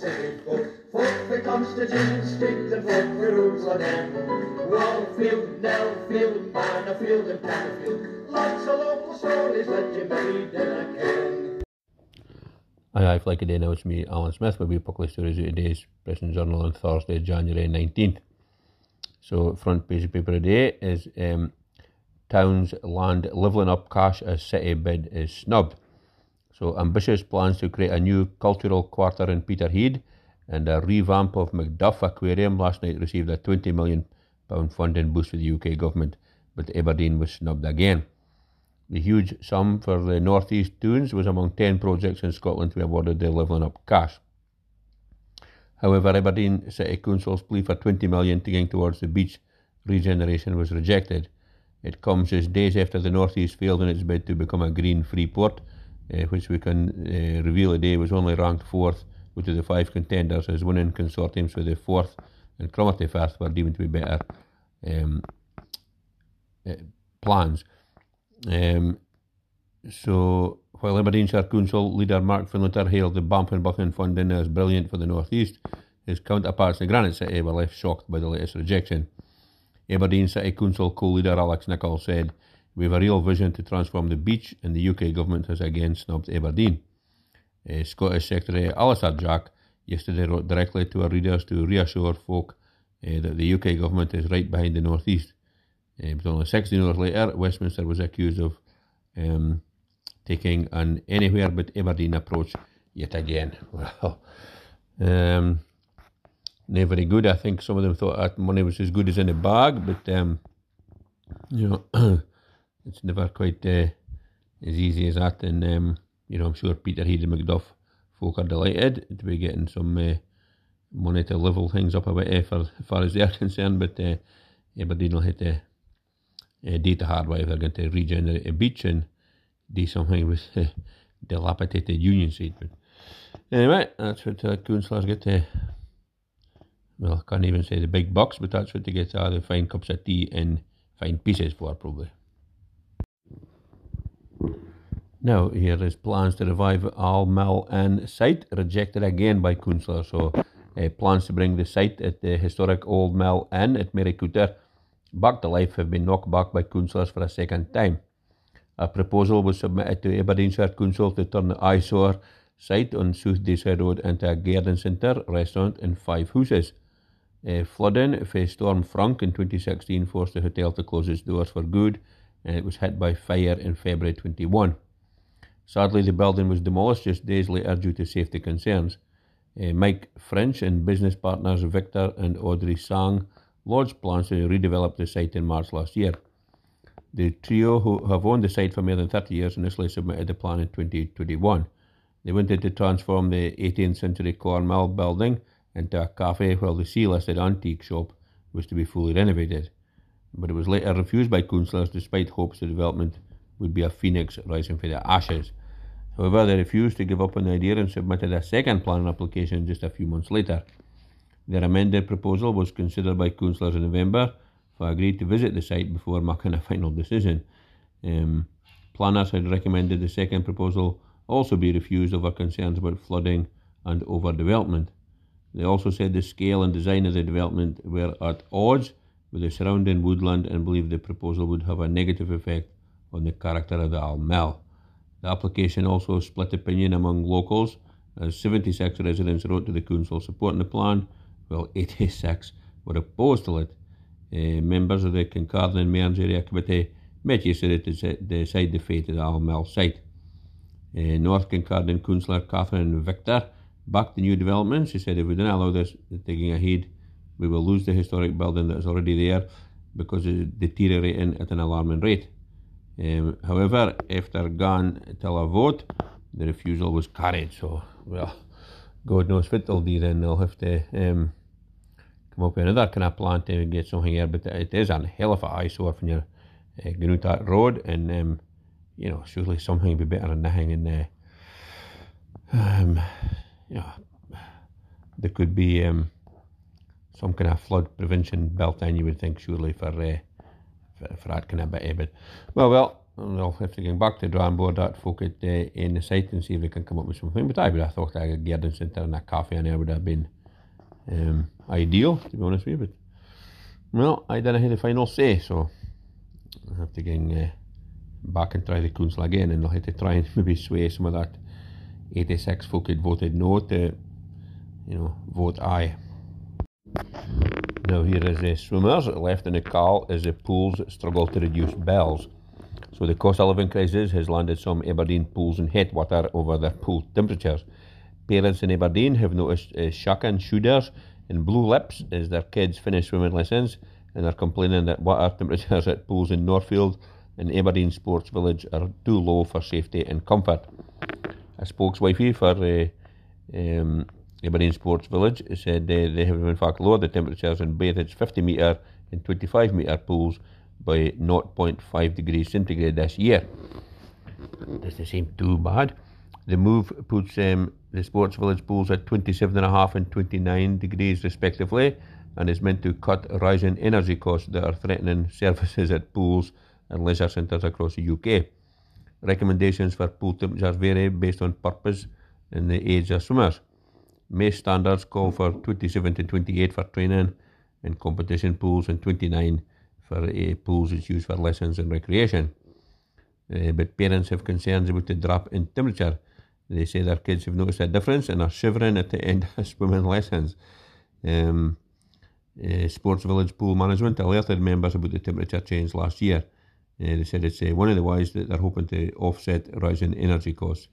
for Jerusalem. Wallfield, Nellfield, and. Lots of local stories a can. Aye, aye, like a day now, it's me, Alan Smith, with Buckley Stories of today's Press and Journal on Thursday, January 19th. So, front page of paper today is um, Town's land levelling up cash as city bid is snubbed. So, ambitious plans to create a new cultural quarter in Peterhead and a revamp of Macduff Aquarium last night received a £20 million funding boost for the UK government, but Aberdeen was snubbed again. The huge sum for the North East Dunes was among 10 projects in Scotland to be awarded the Levelling Up cash. However, Aberdeen City Council's plea for 20 million to gain towards the beach regeneration was rejected. It comes as days after the North East failed in its bid to become a green free port, which we can uh, reveal today was only ranked Forth out of the five contenders as winning consortiums with the fourth and Cromarty Firth were deemed to be better um, uh, plans. Um, so while Aberdeenshire Council leader Mark Findlater hailed the Banff and Buchan funding as brilliant for the North East, his counterparts in Granite City were left shocked by the latest rejection. Aberdeen City Council co-leader Alex Nicoll said, We have a real vision to transform the beach and the UK government has again snubbed Aberdeen. Uh, Scottish Secretary Alister Jack yesterday wrote directly to our readers to reassure folk uh, that the UK government is right behind the North East uh, but only 16 hours later, Westminster was accused of um, taking an anywhere but Aberdeen approach yet again. Well, um, not very good. I think some of them thought that money was as good as in a bag, but um, you know, it's never quite uh, as easy as that. And um, you know, I'm sure Peterhead and Macduff folk are delighted to be getting some uh, money to level things up a bit uh, for, as far as they're concerned. But uh, Aberdeen will hit to uh, data hardware they're going to regenerate a beach and do something with uh, dilapidated Union Street. But anyway, that's what uh, councillors get to. Well, I can't even say the big bucks, but that's what they get all the fine cups of tea and fine pieces for, probably. Now, here is plans to revive Old Mill Inn site rejected again by councillors. So, uh, plans to bring the site at the historic Old Mill Inn at Maryculter back to life have been knocked back by councillors for a second time. A proposal was submitted to Aberdeenshire Council to turn the eyesore site on South Deeside Road into a garden centre, restaurant, and five houses. Uh, flooding faced Storm Frank in 2016 forced the hotel to close its doors for good, and it was hit by fire in February 21. Sadly, the building was demolished just days later due to safety concerns. Uh, Mike French and business partners Victor and Audrey Sang lodged plans to redevelop the site in March last year. The trio, who have owned the site for more than 30 years, initially submitted the plan in 2021. They wanted to transform the 18th century Cornmill building into a cafe, while the C listed antique shop was to be fully renovated. But it was later refused by councillors despite hopes the development would be a phoenix rising from the ashes. However, they refused to give up on the idea and submitted a second planning application just a few months later. Their amended proposal was considered by councillors in November, who agreed to visit the site before making a final decision. Um, planners had recommended the second proposal also be refused over concerns about flooding and overdevelopment. They also said the scale and design of the development were at odds with the surrounding woodland and believed the proposal would have a negative effect on the character of the Old Mill. The application also split opinion among locals, as 76 residents wrote to the council supporting the plan, while 86 were opposed to it. Uh, members of the Kincardine and Mearns Area Committee met yesterday to decide the fate of the Old Mill site. Uh, North Kincardine Councillor Catherine Victor backed the new development. She said if we don't allow this taking ahead, we will lose the historic building that is already there because it is deteriorating at an alarming rate. Um, however, after gone till a vote, the refusal was carried. So, well, God knows what they'll do then. They'll have to um, come up with another kind of plan to get something here. But it is a hell of a eyesore when you're uh, that road. And, um, you know, surely something would be better than nothing. And, uh, um, you know, there could be um, some kind of flood prevention built in, you would think, surely, for, uh, for, for that kind of bit. But, well, well, we'll have to get back to the drawing board that folk at uh, in the site and see if we can come up with something. But I would have thought that a garden centre and a cafe in there would have been um, ideal, to be honest with you. But well, I didn't have the final say, so I have to get uh, back and try the council again, and I'll have to try and maybe sway some of that 86 folk had voted no to, you know, vote aye. Now here is the swimmers left in the car as the pools struggle to reduce bells. So the cost of living crisis has landed some Aberdeen pools in hot water over their pool temperatures. Parents in Aberdeen have noticed uh, shocking shooters and blue lips as their kids finish swimming lessons and are complaining that water temperatures at pools in Northfield and Aberdeen Sports Village are too low for safety and comfort. A spokeswifey for uh, um, Aberdeen Sports Village said uh, they have in fact lowered the temperatures in both its 50 metre and 25 metre pools by 0.5 degrees centigrade this year. Doesn't seem too bad. The move puts um, the Sports Village pools at 27.5 and 29 degrees respectively and is meant to cut rising energy costs that are threatening services at pools and leisure centres across the UK. Recommendations for pool temperatures vary based on purpose and the age of swimmers. Most standards call for 27 to 28 for training and competition pools and 29 for uh, pools that's used for lessons and recreation. Uh, but parents have concerns about the drop in temperature. They say their kids have noticed a difference and are shivering at the end of swimming lessons. Um, uh, Sports Village Pool Management alerted members about the temperature change last year. Uh, they said it's uh, one of the ways that they're hoping to offset rising energy costs.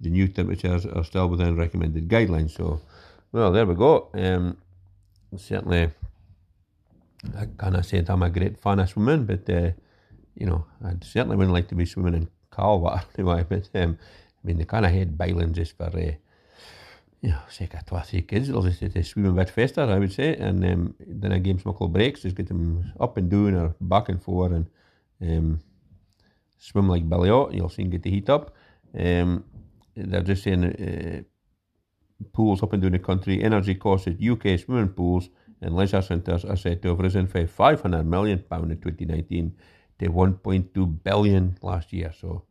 The new temperatures are still within recommended guidelines. So, well, there we go. Um, certainly, I cannot say that I'm a great fan of swimming, but uh, you know, I certainly wouldn't like to be swimming in cold water anyway. But um, I mean, they kind of had bailing just for, uh, you know, say two or three kids. They'll just to swim a bit faster, I would say, and um, then I give them game muckle breaks, just get them up and down or back and forth and um, swim like Billy out. You'll soon get the heat up. Um, they're just saying uh, pools up and down the country, energy costs at UK swimming pools and leisure centres are said to have risen from 500 million pound in 2019 to £1.2 billion last year. So,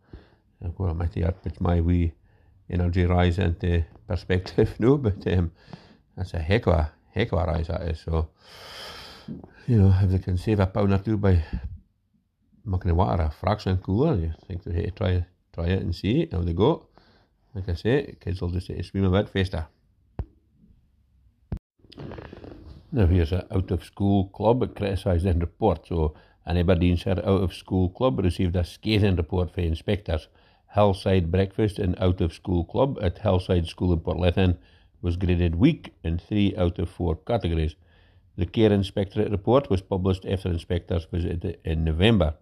well, mighty that puts my wee energy rise into perspective no, but um, that's a heck of a heck of a rise that is. So, you know, if they can save a pound or two by making the water a fraction cooler, you think they try try it and see how they go. Like I say, kids will just swim a bit faster. Now here's an out of school club criticised in report. So an Aberdeenshire out of school club received a scathing report from inspectors. Hillside Breakfast and Out of School Club at Hillside School in Portlethen was graded weak in three out of four categories. The Care Inspectorate report was published after inspectors visited in November.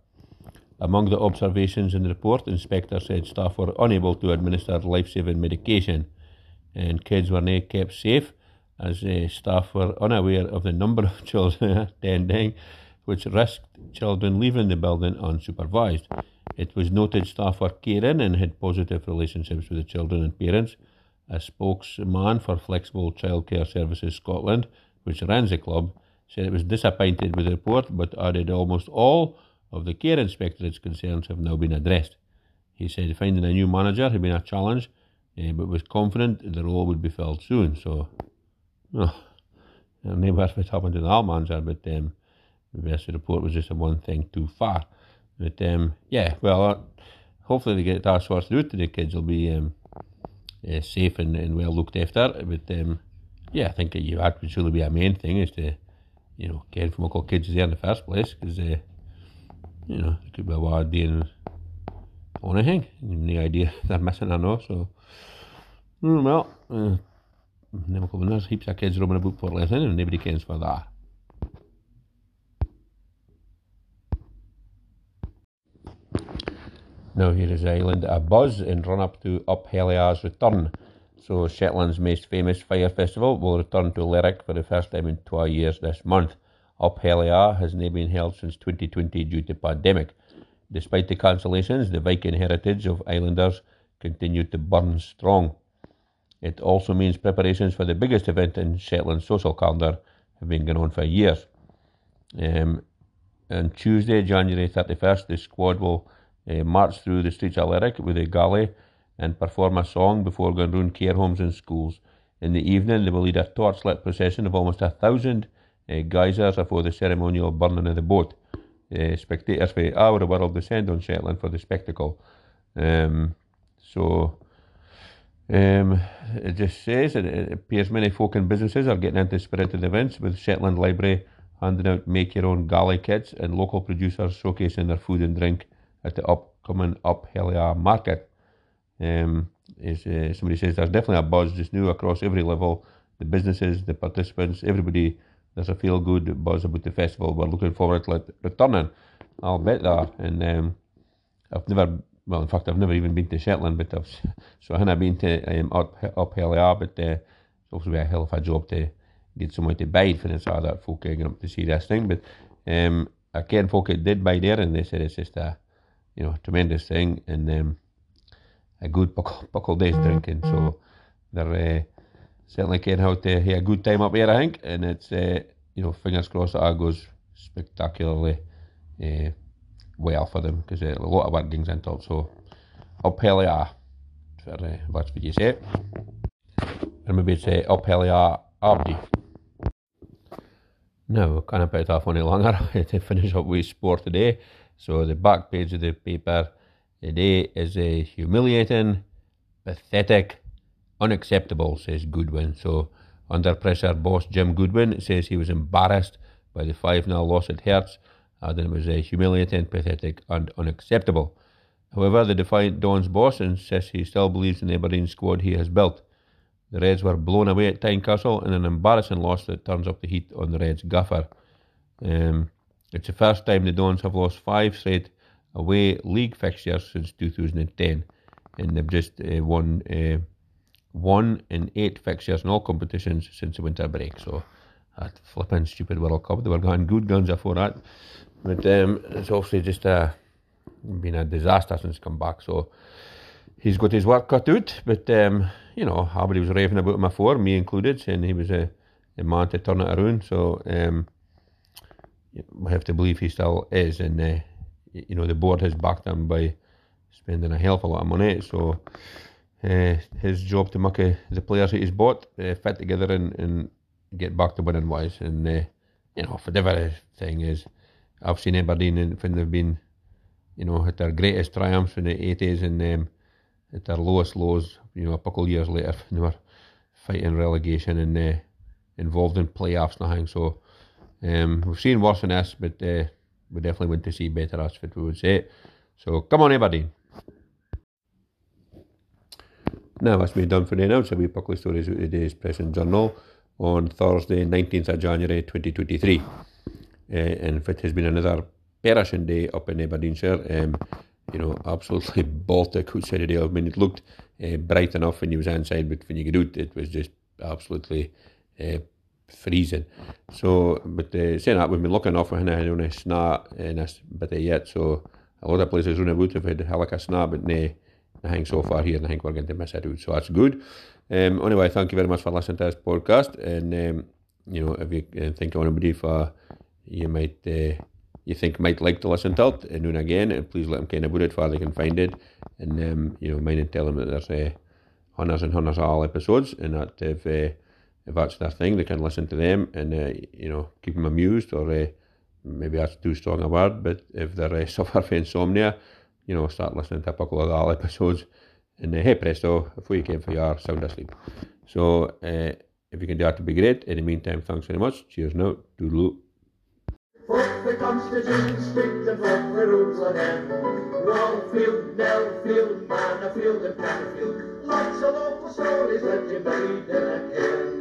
Among the observations in the report, Inspector said staff were unable to administer life saving medication and kids were not kept safe as uh, staff were unaware of the number of children attending, which risked children leaving the building unsupervised. It was noted staff were caring and had positive relationships with the children and parents. A spokesman for Flexible Childcare Services Scotland, which runs the club, said it was disappointed with the report but added almost all of the care inspectorate's concerns have now been addressed. He said finding a new manager had been a challenge, uh, but was confident the role would be filled soon. So, oh, I'm never what happened to the manager, but um, maybe the report was just a one thing too far. But um, yeah, well, uh, hopefully they get that sorted out. The kids will be um, uh, safe and, and well looked after. But um, yeah, I think you that would surely be a main thing is to, you know, care for local kids there in the first place because. Uh, you know, it could be a wild day and anything. No idea they're missing or not, so. Mm, well, uh, never couple there's heaps of kids roaming about for lesson and nobody cares for that. Now here is Island a buzz in run up to Up Helly Aa's return. So Shetland's most famous fire festival will return to Lerwick for the first time in 12 years this month. Up Helly Aa has not been held since 2020 due to pandemic. Despite the cancellations, the Viking heritage of Islanders continued to burn strong. It also means preparations for the biggest event in Shetland's social calendar have been going on for years. Um, on Tuesday, January 31st, the squad will uh, march through the streets of Lerwick with a galley and perform a song before going round care homes and schools. In the evening, they will lead a torchlit procession of almost a thousand uh, guizers before the ceremonial burning of the boat. Uh, spectators over the world descend on Shetland for the spectacle. Um, so um, it just says that it appears many folk and businesses are getting into spirited events with Shetland Library handing out make your own galley kits and local producers showcasing their food and drink at the upcoming Up Helly Aa market. Um, uh, somebody says there's definitely a buzz just now across every level. The businesses, the participants, everybody, there's a feel good buzz about the festival. We're looking forward to it returning. I'll bet that. And um, I've never, well, in fact, I've never even been to Shetland, but I've, so I haven't been to um, up, up Helly Aa, but uh, it's also a hell of a job to get someone to bide for this other folk getting up to see this thing. But um, I ken folk that did bide there, and they said it's just a, you know, tremendous thing. And um, a good buckle, buckle day's drinking. So they're uh, certainly can how to have a good time up here, I think. And it's, uh, you know, fingers crossed that it goes spectacularly uh, well for them because uh, a lot of work goes into it. So up Helly Aa, for, uh, that's what you say. Or maybe it's uh, up Helly Aa Abdi. Now, can't put it off any longer to finish up with sport today. So the back page of the paper Today is a humiliating, pathetic, unacceptable, says Goodwin. So, under pressure, boss Jim Goodwin says he was embarrassed by the 5 0 loss at Hearts, and it was a humiliating, pathetic, and unacceptable. However, the defiant Don's boss insists he still believes in the Aberdeen squad he has built. The Reds were blown away at Tynecastle in an embarrassing loss that turns up the heat on the Reds' gaffer. Um, it's the first time the Dons have lost five straight away league fixtures since 2010, and they've just uh, won uh, one in eight fixtures in all competitions since the winter break. So that flipping stupid World Cup, they were going good guns before that, but um, it's obviously just uh, been a disaster since come back. So he's got his work cut out, but um, you know, everybody was raving about him before, me included, saying he was a, a man to turn it around. So um, we have to believe he still is, and uh, you know the board has backed him by spending a hell of a lot of money. So his job to uh, the players that he's bought uh, fit together and, and get back to winning ways. And uh, you know, for the thing is, I've seen Aberdeen and when they've been, you know, at their greatest triumphs in the eighties and um, at their lowest lows. You know, a couple of years later, they were fighting relegation and uh, involved in playoffs and things. So um, we've seen worse than this, but uh, we definitely want to see better Ashford, we would say. So come on, everybody. Now, that's been done for the now. So we publish stories of today's Press and Journal on Thursday, 19th of January 2023. Uh, and it has been another perishing day up in Aberdeenshire. Um, you know, absolutely Baltic outside the. I mean, it looked uh, bright enough when you was inside, but when you get out, it was just absolutely uh, freezing. So, but uh, saying that, we've been looking off and on a snap in this bit of yet. So, a lot of places around the wood have had like a snap, but no, nothing so far here, and I think we're going to miss it out. So, that's good. Um, anyway, thank you very much for listening to this podcast. And, um, you know, if you uh, think of anybody for you might. Uh, you think might like to listen to it and then again, and please let them kind of about it for they can find it. And um, you know, mind and tell them that there's uh, hundreds and hundreds of all episodes, and that if uh, if that's their thing, they can listen to them and uh, you know keep them amused, or uh, maybe that's too strong a word. But if they uh, suffer from insomnia, you know, start listening to a couple of all episodes, and uh, hey presto, before you came for your sound asleep. So uh, if you can do that, to be great. In the meantime, thanks very much. Cheers now. Doodaloo. Fuck the Constitution, the rules and. Lots of stories that you made in a.